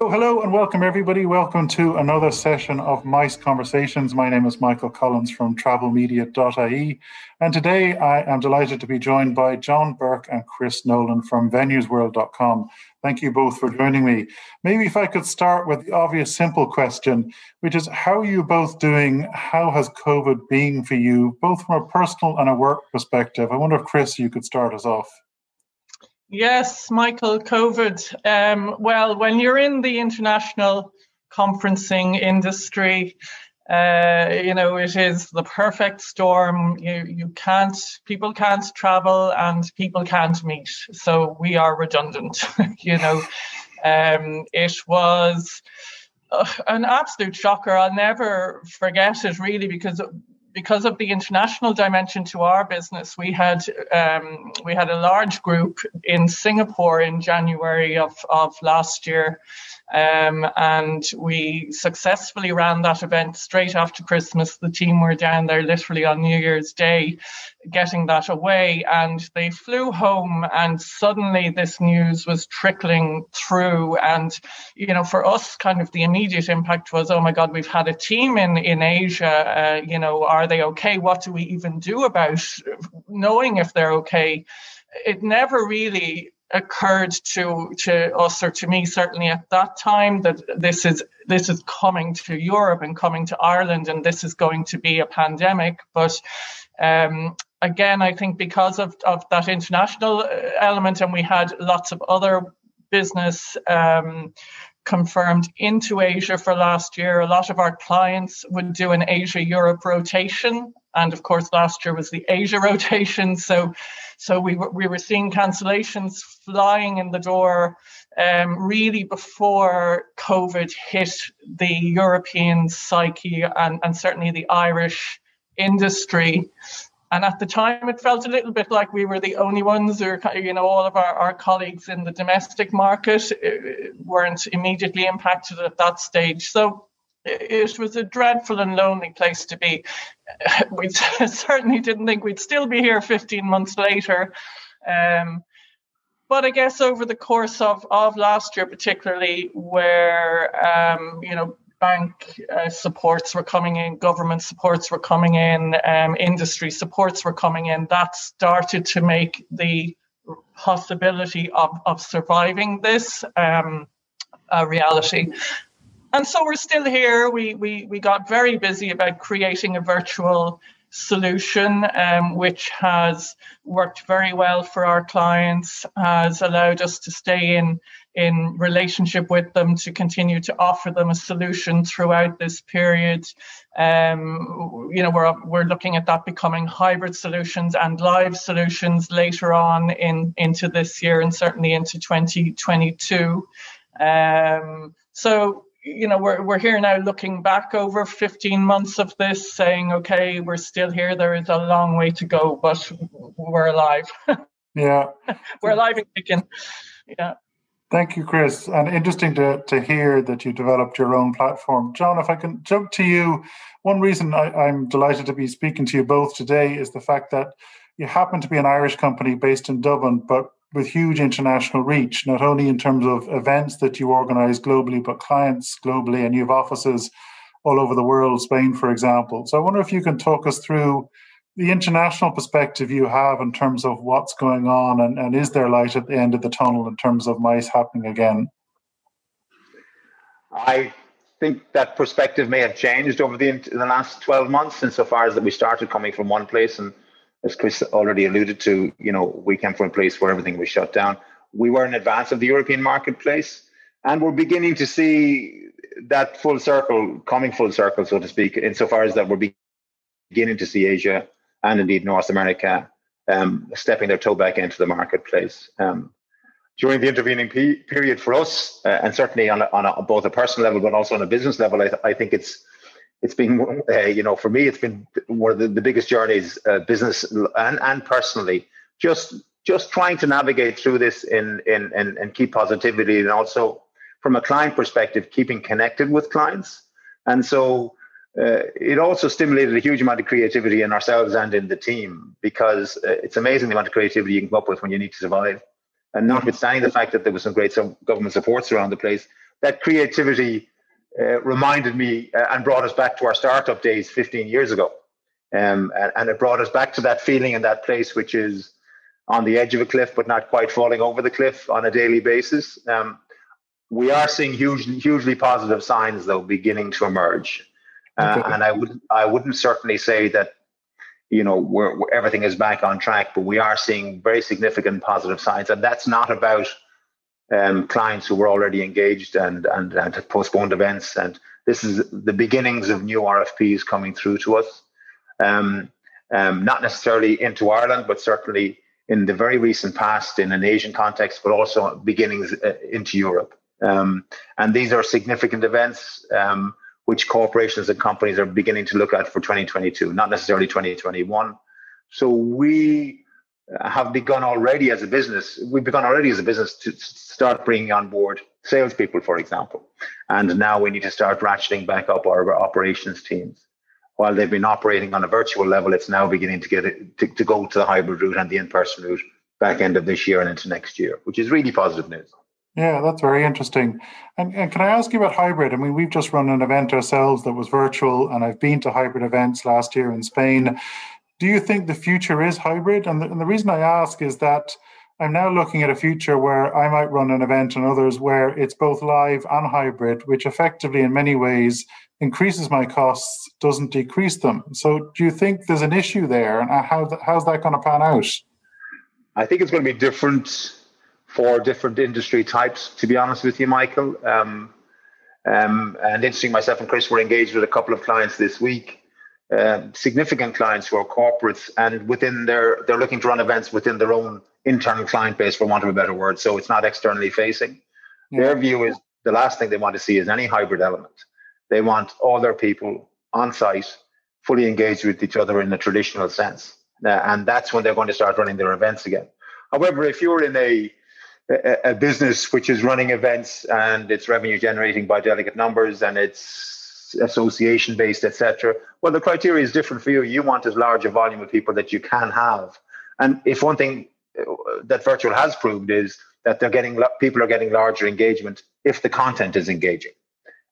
So, hello and welcome, everybody. Welcome to another session of Mice Conversations. My name is Michael Collins from travelmedia.ie. And today I am delighted to be joined by John Burke and Chris Nolan from venuesworld.com. Thank you both for joining me. Maybe if I could start with the obvious, simple question, which is how are you both doing? How has COVID been for you, both from a personal and a work perspective? I wonder if, Chris, you could start us off. Yes, Michael, COVID. Um, well, when you're in the international conferencing industry, uh, you know, it is the perfect storm. You you can't people can't travel and people can't meet. So we are redundant. you know, um, it was uh, an absolute shocker. I'll never forget it really because because of the international dimension to our business, we had um, we had a large group in Singapore in January of, of last year, um, and we successfully ran that event straight after Christmas. The team were down there literally on New Year's Day, getting that away, and they flew home. And suddenly, this news was trickling through. And you know, for us, kind of the immediate impact was, oh my God, we've had a team in in Asia. Uh, you know, are they okay? What do we even do about knowing if they're okay? It never really occurred to to us or to me certainly at that time that this is this is coming to Europe and coming to Ireland and this is going to be a pandemic but um, again I think because of, of that international uh, element and we had lots of other business um, confirmed into Asia for last year. A lot of our clients would do an Asia Europe rotation. And of course, last year was the Asia rotation. So, so we were, we were seeing cancellations flying in the door um, really before COVID hit the European psyche and, and certainly the Irish industry. And at the time, it felt a little bit like we were the only ones, or you know, all of our, our colleagues in the domestic market uh, weren't immediately impacted at that stage. So it was a dreadful and lonely place to be. We certainly didn't think we'd still be here 15 months later. Um, but I guess over the course of, of last year, particularly where um, you know bank uh, supports were coming in, government supports were coming in, um, industry supports were coming in. That started to make the possibility of, of surviving this um, a reality. And so we're still here. We, we, we got very busy about creating a virtual solution, um, which has worked very well for our clients, has allowed us to stay in in relationship with them to continue to offer them a solution throughout this period. Um, you know, we're we're looking at that becoming hybrid solutions and live solutions later on in into this year and certainly into 2022. Um, so you know we're we're here now looking back over 15 months of this saying okay we're still here. There is a long way to go but we're alive. Yeah. We're alive and kicking. Yeah. Thank you, Chris. And interesting to, to hear that you developed your own platform. John, if I can jump to you, one reason I, I'm delighted to be speaking to you both today is the fact that you happen to be an Irish company based in Dublin, but with huge international reach, not only in terms of events that you organize globally, but clients globally, and you have offices all over the world, Spain, for example. So I wonder if you can talk us through the international perspective you have in terms of what's going on and, and is there light at the end of the tunnel in terms of mice happening again? I think that perspective may have changed over the, the last 12 months insofar as that we started coming from one place and as Chris already alluded to, you know, we came from a place where everything was shut down. We were in advance of the European marketplace and we're beginning to see that full circle coming full circle, so to speak, insofar as that we're beginning to see Asia and indeed North America um, stepping their toe back into the marketplace. Um, during the intervening pe- period for us, uh, and certainly on, a, on a, both a personal level but also on a business level, I, th- I think it's it's been uh, you know for me it's been one of the, the biggest journeys, uh, business and and personally, just just trying to navigate through this in in and, and keep positivity and also from a client perspective, keeping connected with clients. And so uh, it also stimulated a huge amount of creativity in ourselves and in the team because uh, it's amazing the amount of creativity you can come up with when you need to survive. And notwithstanding the fact that there was some great some government supports around the place, that creativity uh, reminded me uh, and brought us back to our startup days 15 years ago. Um, and, and, it brought us back to that feeling and that place, which is on the edge of a cliff, but not quite falling over the cliff on a daily basis. Um, we are seeing huge, hugely positive signs, though, beginning to emerge. Uh, okay. And I would, I wouldn't certainly say that, you know, we're, we're, everything is back on track, but we are seeing very significant positive signs, and that's not about um, clients who were already engaged and, and had postponed events, and this is the beginnings of new RFPs coming through to us. Um, um, not necessarily into Ireland, but certainly in the very recent past in an Asian context, but also beginnings uh, into Europe. Um, and these are significant events um, which corporations and companies are beginning to look at for 2022, not necessarily 2021. So we have begun already as a business. We've begun already as a business to start bringing on board salespeople, for example. And now we need to start ratcheting back up our operations teams. While they've been operating on a virtual level, it's now beginning to get it, to, to go to the hybrid route and the in-person route back end of this year and into next year, which is really positive news. Yeah, that's very interesting. And, and, can I ask you about hybrid? I mean, we've just run an event ourselves that was virtual, and I've been to hybrid events last year in Spain. Do you think the future is hybrid? And the, and the reason I ask is that I'm now looking at a future where I might run an event and others where it's both live and hybrid, which effectively, in many ways, increases my costs, doesn't decrease them. So, do you think there's an issue there, and how how's that going to pan out? I think it's going to be different for different industry types, to be honest with you, Michael. Um, um, and interesting, myself and Chris were engaged with a couple of clients this week, uh, significant clients who are corporates, and within their, they're looking to run events within their own internal client base, for want of a better word. So it's not externally facing. Yeah. Their view is the last thing they want to see is any hybrid element. They want all their people on site, fully engaged with each other in a traditional sense. Uh, and that's when they're going to start running their events again. However, if you're in a a, business which is running events and it's revenue generating by delegate numbers and it's association based, etc. Well, the criteria is different for you. You want as large a volume of people that you can have. And if one thing uh, that virtual has proved is that they're getting people are getting larger engagement if the content is engaging.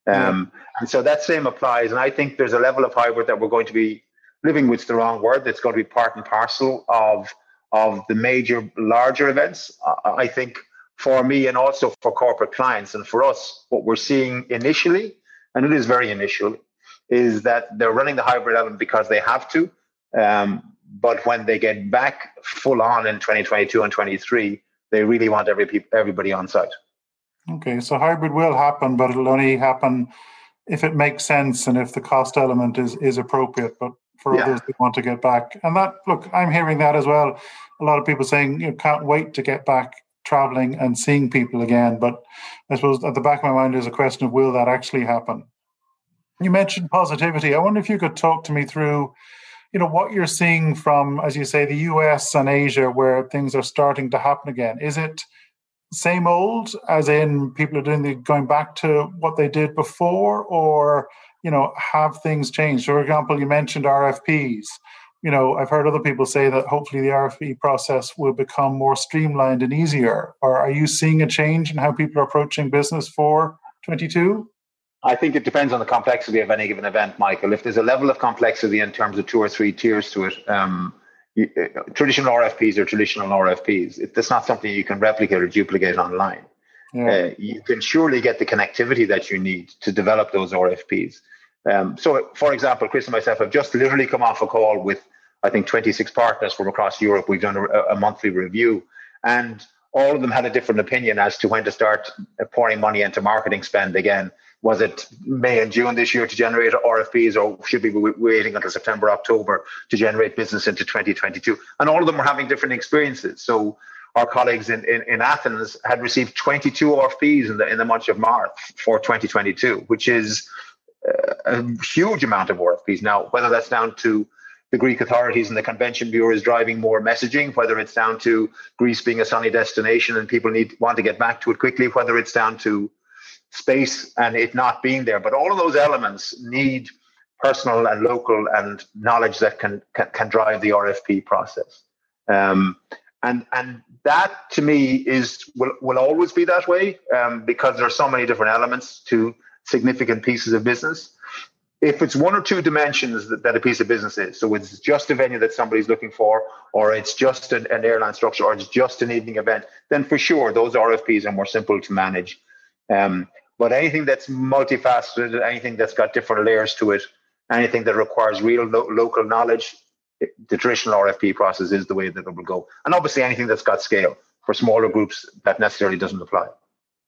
Um, and so that same applies. And I think there's a level of hybrid that we're going to be living with the wrong word. That's going to be part and parcel of of the major larger events. I think for me and also for corporate clients and for us, what we're seeing initially, and it is very initial, is that they're running the hybrid element because they have to. Um, but when they get back full on in 2022 and 23, they really want every everybody on site. Okay, so hybrid will happen, but it'll only happen if it makes sense and if the cost element is is appropriate. But for yeah. others who want to get back, and that look, I'm hearing that as well. A lot of people saying you can't wait to get back traveling and seeing people again. But I suppose at the back of my mind is a question of will that actually happen? You mentioned positivity. I wonder if you could talk to me through, you know, what you're seeing from, as you say, the US and Asia, where things are starting to happen again. Is it same old, as in people are doing the going back to what they did before, or you know, have things changed? For example, you mentioned RFPs you know, I've heard other people say that hopefully the RFP process will become more streamlined and easier. Or are you seeing a change in how people are approaching business for 22? I think it depends on the complexity of any given event, Michael. If there's a level of complexity in terms of two or three tiers to it, um, you, uh, traditional RFPs are traditional RFPs. If that's not something you can replicate or duplicate online. Yeah. Uh, you can surely get the connectivity that you need to develop those RFPs. Um, so, for example, Chris and myself have just literally come off a call with, I think, 26 partners from across Europe. We've done a, a monthly review, and all of them had a different opinion as to when to start pouring money into marketing spend again. Was it May and June this year to generate RFPs, or should we be waiting until September, October to generate business into 2022? And all of them were having different experiences. So, our colleagues in, in, in Athens had received 22 RFPs in the in the month of March for 2022, which is a huge amount of RFPs now, whether that's down to the Greek authorities and the convention bureau is driving more messaging, whether it's down to Greece being a sunny destination and people need want to get back to it quickly, whether it's down to space and it not being there. But all of those elements need personal and local and knowledge that can can, can drive the RFP process. Um, and and that to me is will, will always be that way um, because there are so many different elements to significant pieces of business if it's one or two dimensions that, that, a piece of business is, so it's just a venue that somebody's looking for, or it's just an, an, airline structure, or it's just an evening event, then for sure those RFPs are more simple to manage. Um, but anything that's multifaceted, anything that's got different layers to it, anything that requires real lo- local knowledge, the traditional RFP process is the way that it will go. And obviously, anything that's got scale for smaller groups that necessarily doesn't apply.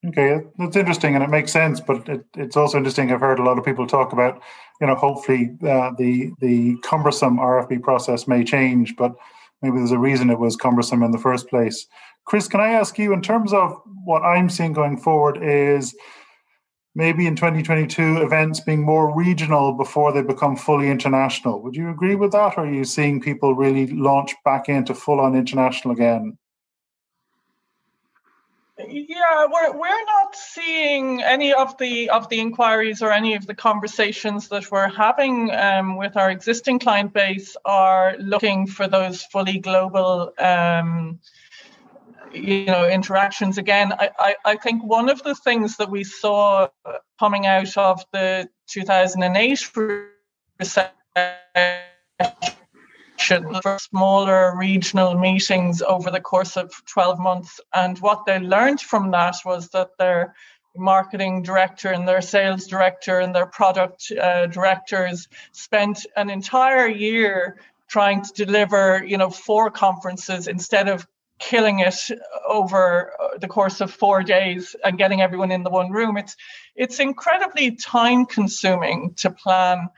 Okay, that's interesting and it makes sense, but it, it's also interesting. I've heard a lot of people talk about, you know, hopefully uh, the the cumbersome RFP process may change, but maybe there's a reason it was cumbersome in the first place. Chris, can I ask you, in terms of what I'm seeing going forward, is maybe in 2022 events being more regional before they become fully international. Would you agree with that, or are you seeing people really launch back into full on international again? Yeah, we're we're not seeing any of the of the inquiries or any of the conversations that we're having um, with our existing client base are looking for those fully global. Um, you know interactions again I, I, I think one of the things that we saw coming out of the 2008 recession for smaller regional meetings over the course of 12 months. And what they learned from that was that their marketing director and their sales director and their product uh, directors spent an entire year trying to deliver, you know, four conferences instead of killing it over the course of four days and getting everyone in the one room. It's it's incredibly time consuming to plan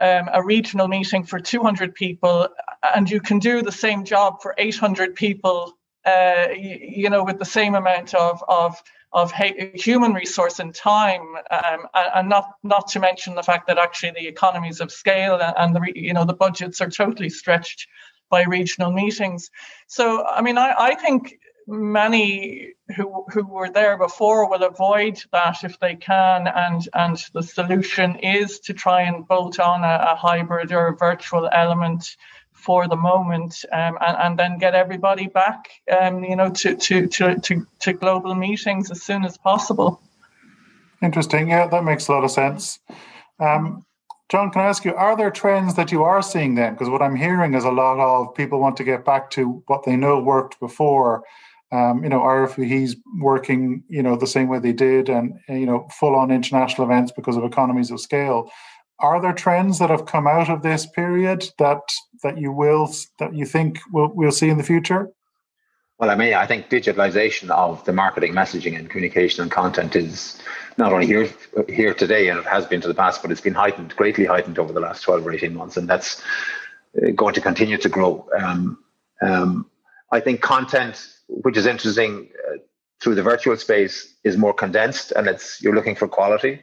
um, a regional meeting for 200 people and you can do the same job for 800 people uh, you, you, know with the same amount of of of human resource and time um, and not not to mention the fact that actually the economies of scale and the you know the budgets are totally stretched by regional meetings. So i mean i, I think many who who were there before will avoid that if they can and and the solution is to try and bolt on a, a hybrid or a virtual element for the moment um, and, and then get everybody back um, you know to, to to to to global meetings as soon as possible. Interesting. Yeah that makes a lot of sense. Um, John, can I ask you, are there trends that you are seeing then? Because what I'm hearing is a lot of people want to get back to what they know worked before um, you know, RFPs working, you know, the same way they did, and you know, full on international events because of economies of scale. Are there trends that have come out of this period that that you will that you think we'll we'll see in the future? Well, I mean, I think digitalization of the marketing, messaging, and communication and content is not only here here today, and it has been to the past, but it's been heightened, greatly heightened over the last twelve or eighteen months, and that's uh, going to continue to grow. Um, um, I think content which is interesting uh, through the virtual space is more condensed and it's you're looking for quality.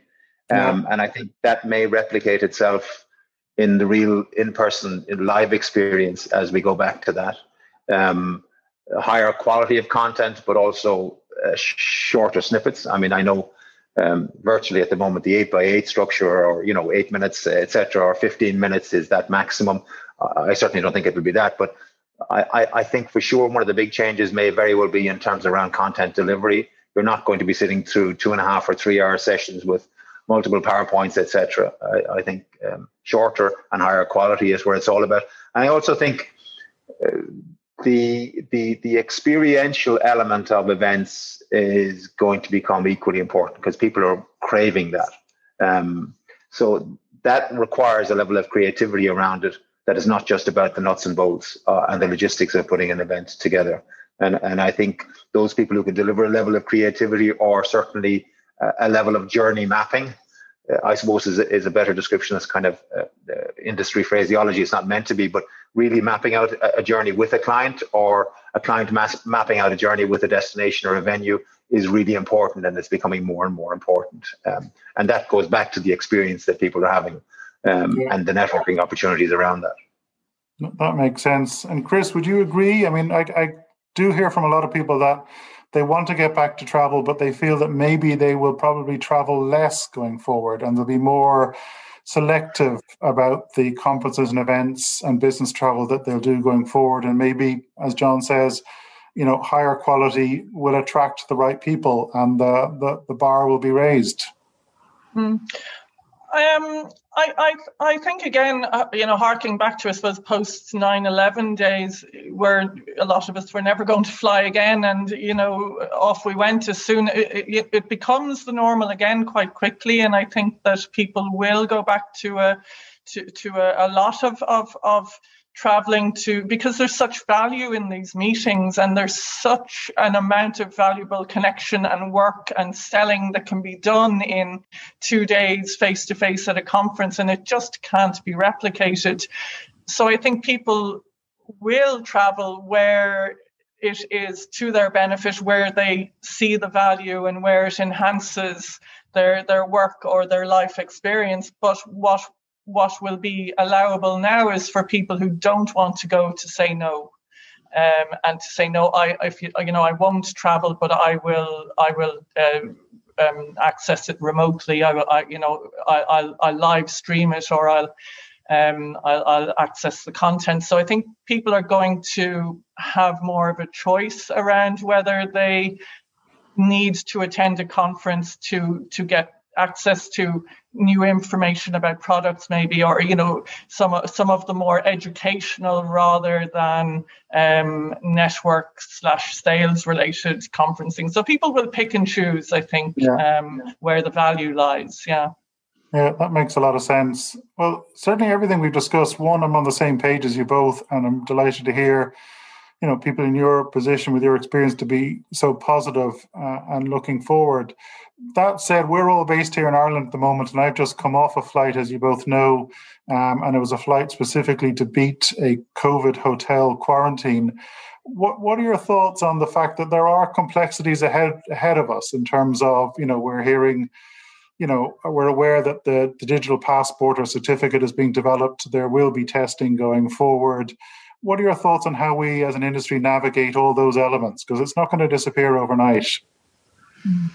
Um, and i think that may replicate itself in the real in-person in live experience as we go back to that. Um, higher quality of content but also uh, shorter snippets. I mean i know um, virtually at the moment the 8 by 8 structure or you know 8 minutes etc or 15 minutes is that maximum. I certainly don't think it will be that but I, I think for sure one of the big changes may very well be in terms around content delivery. You're not going to be sitting through two and a half or three hour sessions with multiple PowerPoints, etc. I, I, think um, shorter and higher quality is where it's all about. And I also think uh, the the the experiential element of events is going to become equally important because people are craving that. Um, so that requires a level of creativity around it that is not just about the nuts and bolts uh, and the logistics of putting an event together. And, and I think those people who can deliver a level of creativity or certainly uh, a level of journey mapping, uh, I suppose is is a better description as kind of uh, industry phraseology. It's not meant to be, but really mapping out a, a journey with a client or a client mass, mapping out a journey with a destination or a venue is really important and it's becoming more and more important. Um, and that goes back to the experience that people are having um, yeah. and the networking opportunities around that. That makes sense. And Chris, would you agree? I mean, I, I do hear from a lot of people that they want to get back to travel, but they feel that maybe they will probably travel less going forward and they'll be more selective about the conferences and events and business travel that they'll do going forward, and maybe, as John says, you know, higher quality will attract the right people, and the the, the bar will be raised. Mm. Um, I, I, I think again, uh, you know, harking back to I suppose post 9/11 days, where a lot of us were never going to fly again, and you know, off we went as soon. It, it, becomes the normal again quite quickly, and I think that people will go back to a to to a, a lot of of of traveling to because there's such value in these meetings and there's such an amount of valuable connection and work and selling that can be done in two days face to face at a conference and it just can't be replicated. So i think people will travel where it is to their benefit where they see the value and where it enhances their their work or their life experience. But what what will be allowable now is for people who don't want to go to say no. Um, and to say no, I if you, you know I won't travel, but I will I will uh, um, access it remotely. I will I, you know I, I'll, I'll live stream it or I'll, um, I'll I'll access the content. So I think people are going to have more of a choice around whether they need to attend a conference to to get access to new information about products maybe or you know some some of the more educational rather than um, network slash sales related conferencing. So people will pick and choose i think yeah. um, where the value lies yeah. Yeah that makes a lot of sense. Well certainly everything we've discussed one i'm on the same page as you both and i'm delighted to hear you know people in your position with your experience to be so positive, uh, and looking forward that said, we're all based here in Ireland at the moment, and I've just come off a flight, as you both know, um, and it was a flight specifically to beat a COVID hotel quarantine. What What are your thoughts on the fact that there are complexities ahead ahead of us in terms of you know we're hearing, you know, we're aware that the the digital passport or certificate is being developed. There will be testing going forward. What are your thoughts on how we as an industry navigate all those elements? Because it's not going to disappear overnight. Mm.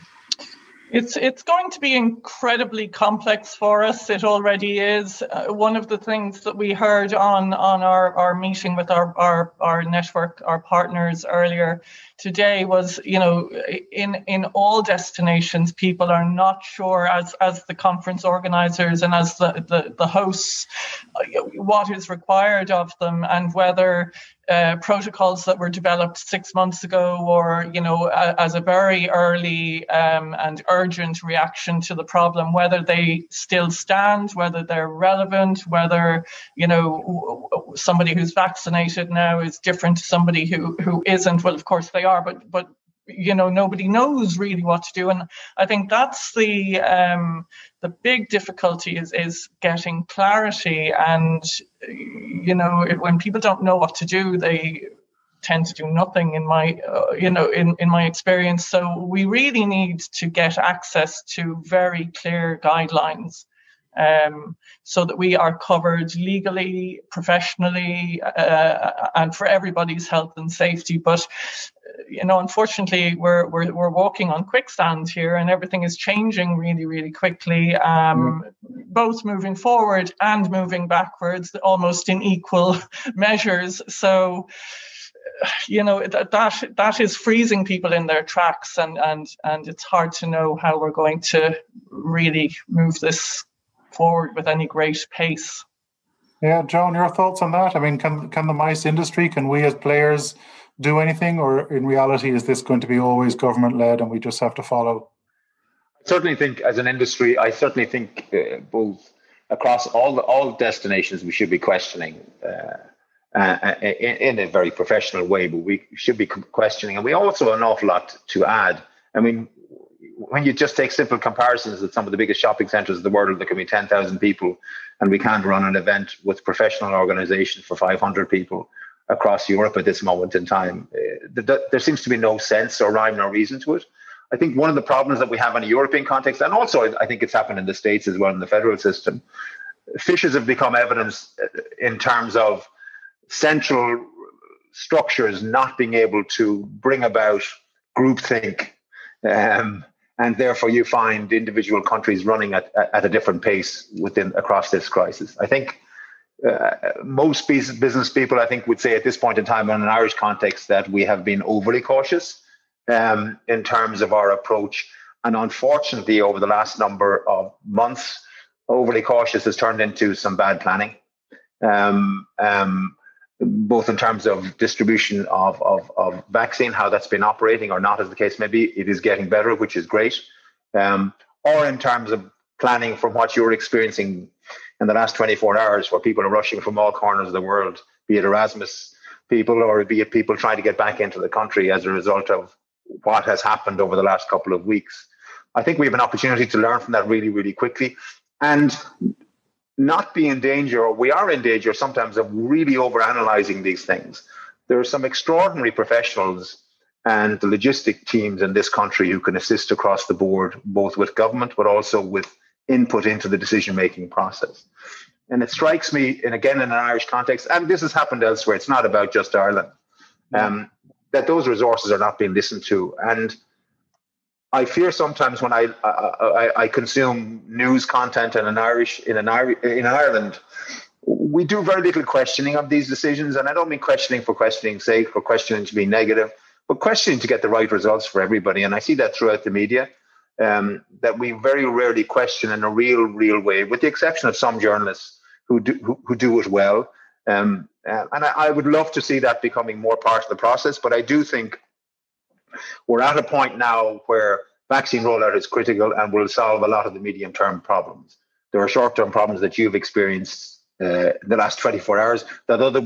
It's it's going to be incredibly complex for us. It already is. Uh, one of the things that we heard on on our, our meeting with our, our our network, our partners earlier today was, you know, in in all destinations, people are not sure as as the conference organizers and as the the, the hosts uh, what is required of them and whether uh, protocols that were developed six months ago, or you know, a, as a very early um, and urgent reaction to the problem, whether they still stand, whether they're relevant, whether you know somebody who's vaccinated now is different to somebody who who isn't. Well, of course they are, but but you know nobody knows really what to do. And i think that's the um, the big difficulty is is getting clarity. And you know when people don't know what to do they tend to do nothing in my uh, you know in in my experience. So we really need to get access to very clear guidelines um, so that we are covered legally, professionally, uh, and for everybody's health and safety. But you know, unfortunately, we're we're we're walking on quicksand here, and everything is changing really, really quickly. Um, mm. Both moving forward and moving backwards, almost in equal measures. So you know that that that is freezing people in their tracks and and and it's hard to know how we're going to really move this forward with any great pace yeah john your thoughts on that i mean can can the mice industry can we as players do anything, or in reality, is this going to be always government led and we just have to follow? I certainly think, as an industry, I certainly think uh, both across all the, all destinations, we should be questioning. Uh, uh, in, in, a very professional way, but we should be questioning. And we also have an awful lot to add. I mean, when you just take simple comparisons at some of the biggest shopping centers in the world, there can be 10,000 people, and we can't run an event with professional organisation for 500 people across Europe at this moment in time. Uh, there seems to be no sense or rhyme or reason to it. I think one of the problems that we have in a European context, and also I think it's happened in the States as well in the federal system, fishes have become evidence uh, in terms of central structures not being able to bring about groupthink um, and therefore you find individual countries running at, at a different pace within across this crisis. I think uh, most business people, I think, would say at this point in time, in an Irish context, that we have been overly cautious um, in terms of our approach. And unfortunately, over the last number of months, overly cautious has turned into some bad planning, um, um, both in terms of distribution of, of, of, vaccine, how that's been operating or not, as the case may be. It is getting better, which is great. Um, or in terms of planning from what you're experiencing in the last 24 hours where people are rushing from all corners of the world, be it Erasmus people or be it people trying to get back into the country as a result of what has happened over the last couple of weeks. I think we have an opportunity to learn from that really, really quickly and not be in danger, or we are in danger sometimes of really overanalyzing these things. There are some extraordinary professionals and the logistic teams in this country who can assist across the board, both with government, but also with input into the decision making process. And it strikes me, and again in an Irish context, and this has happened elsewhere, it's not about just Ireland, um, that those resources are not being listened to. And I fear sometimes when I, I, I consume news content in an Irish in an Irish, in Ireland, we do very little questioning of these decisions, and I don't mean questioning for questioning's sake, for questioning to be negative, but questioning to get the right results for everybody. And I see that throughout the media um, that we very rarely question in a real, real way, with the exception of some journalists who do who, who do it well. Um, uh, and I, I, would love to see that becoming more part of the process. But I do think we're at a point now where vaccine rollout is critical and will solve a lot of the medium term problems. There are short term problems that you've experienced uh, the last 24 hours that other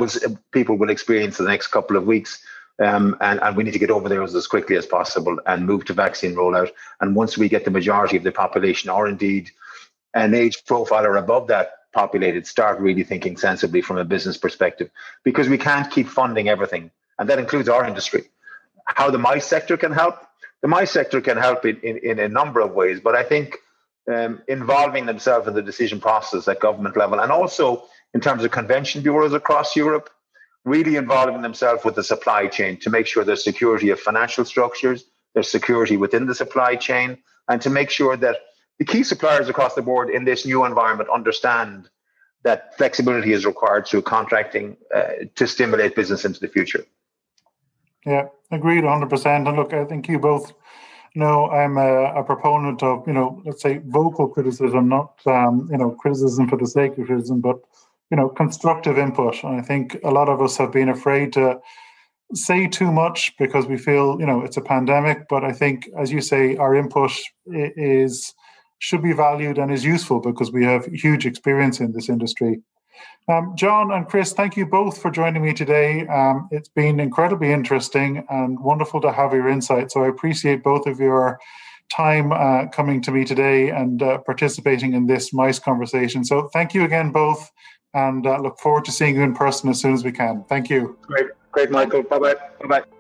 people will experience in the next couple of weeks. Um, and, and we need to get over those as quickly as possible and move to vaccine rollout. And once we get the majority of the population, or indeed an age profile or above that populated, start really thinking sensibly from a business perspective, because we can't keep funding everything. And that includes our industry. How the MICE sector can help? The MICE sector can help in, in, in a number of ways, but I think um, involving themselves in the decision process at government level and also in terms of convention bureaus across Europe, really involving themselves with the supply chain to make sure there's security of financial structures, there's security within the supply chain, and to make sure that the key suppliers across the board in this new environment understand that flexibility is required through contracting uh, to stimulate business into the future. Yeah, agreed 100%. And look, I think you both know I'm a, a proponent of, you know, let's say vocal criticism, not, um, you know, criticism for the sake of criticism, but you know constructive input. And i think a lot of us have been afraid to say too much because we feel you know it's a pandemic. But i think as you say our input is should be valued and is useful because we have huge experience in this industry um, john and chris thank you both for joining me today um, it's been incredibly interesting and wonderful to have your insight so i appreciate both of your time uh, coming to me today and uh, participating in this mice conversation so thank you again both and uh, look forward to seeing you in person as soon as we can. Thank you. Great, great, Michael. Bye bye. Bye bye.